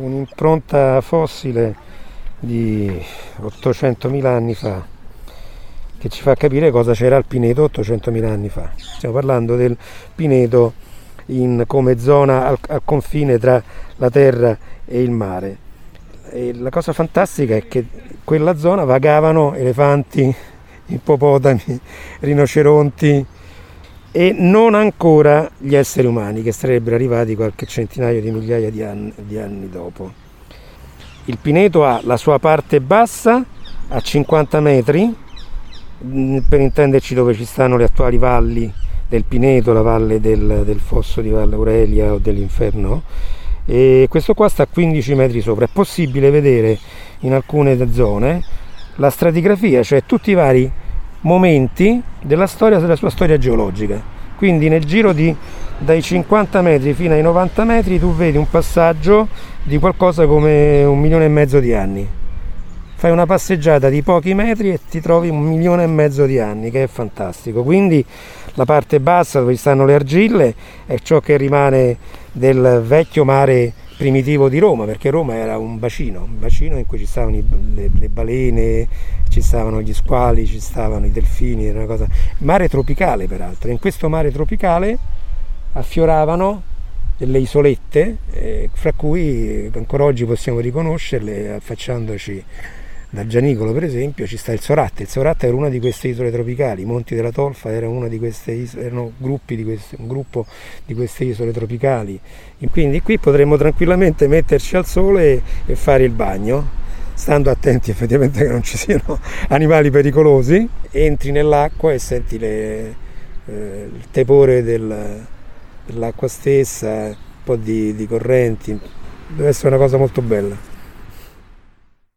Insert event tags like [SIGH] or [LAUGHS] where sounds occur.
un'impronta fossile di 800.000 anni fa che ci fa capire cosa c'era al Pineto 800.000 anni fa. Stiamo parlando del Pineto in, come zona al, al, confine tra la terra e il mare. E la cosa fantastica è che quella zona vagavano elefanti, [LAUGHS] ippopotami, rinoceronti e non ancora gli esseri umani che sarebbero arrivati qualche centinaio di migliaia di anni, di anni dopo. Il Pineto ha la sua parte bassa a 50 metri, mm, per intenderci dove ci stanno le attuali valli del Pineto, la valle del, del fosso di Valle Aurelia o dell'Inferno, e questo qua sta a 15 metri sopra. È possibile vedere in alcune zone la stratigrafia, cioè tutti i vari momenti della storia, della sua storia geologica. Quindi nel giro di dai 50 metri fino ai 90 metri tu vedi un passaggio di qualcosa come un milione e mezzo di anni. Fai una passeggiata di pochi metri e ti trovi un milione e mezzo di anni, che è fantastico. Quindi la parte bassa dove stanno le argille è ciò che rimane del vecchio mare primitivo di Roma, perché Roma era un bacino, un bacino in cui ci stavano le, le balene, ci stavano gli squali, ci stavano i delfini, era una cosa... Mare tropicale peraltro, in questo mare tropicale affioravano delle isolette, eh, fra cui ancora oggi possiamo riconoscerle affacciandoci dal Gianicolo per esempio ci sta il Soratte, il Soratte era una di queste isole tropicali, i Monti della Tolfa era una di queste isole, erano gruppi di queste, un gruppo di queste isole tropicali, quindi qui potremmo tranquillamente metterci al sole e, e fare il bagno, stando attenti effettivamente che non ci siano [LAUGHS] animali pericolosi, entri nell'acqua e senti le, eh, il tepore del, dell'acqua stessa, un po' di, di correnti, deve essere una cosa molto bella.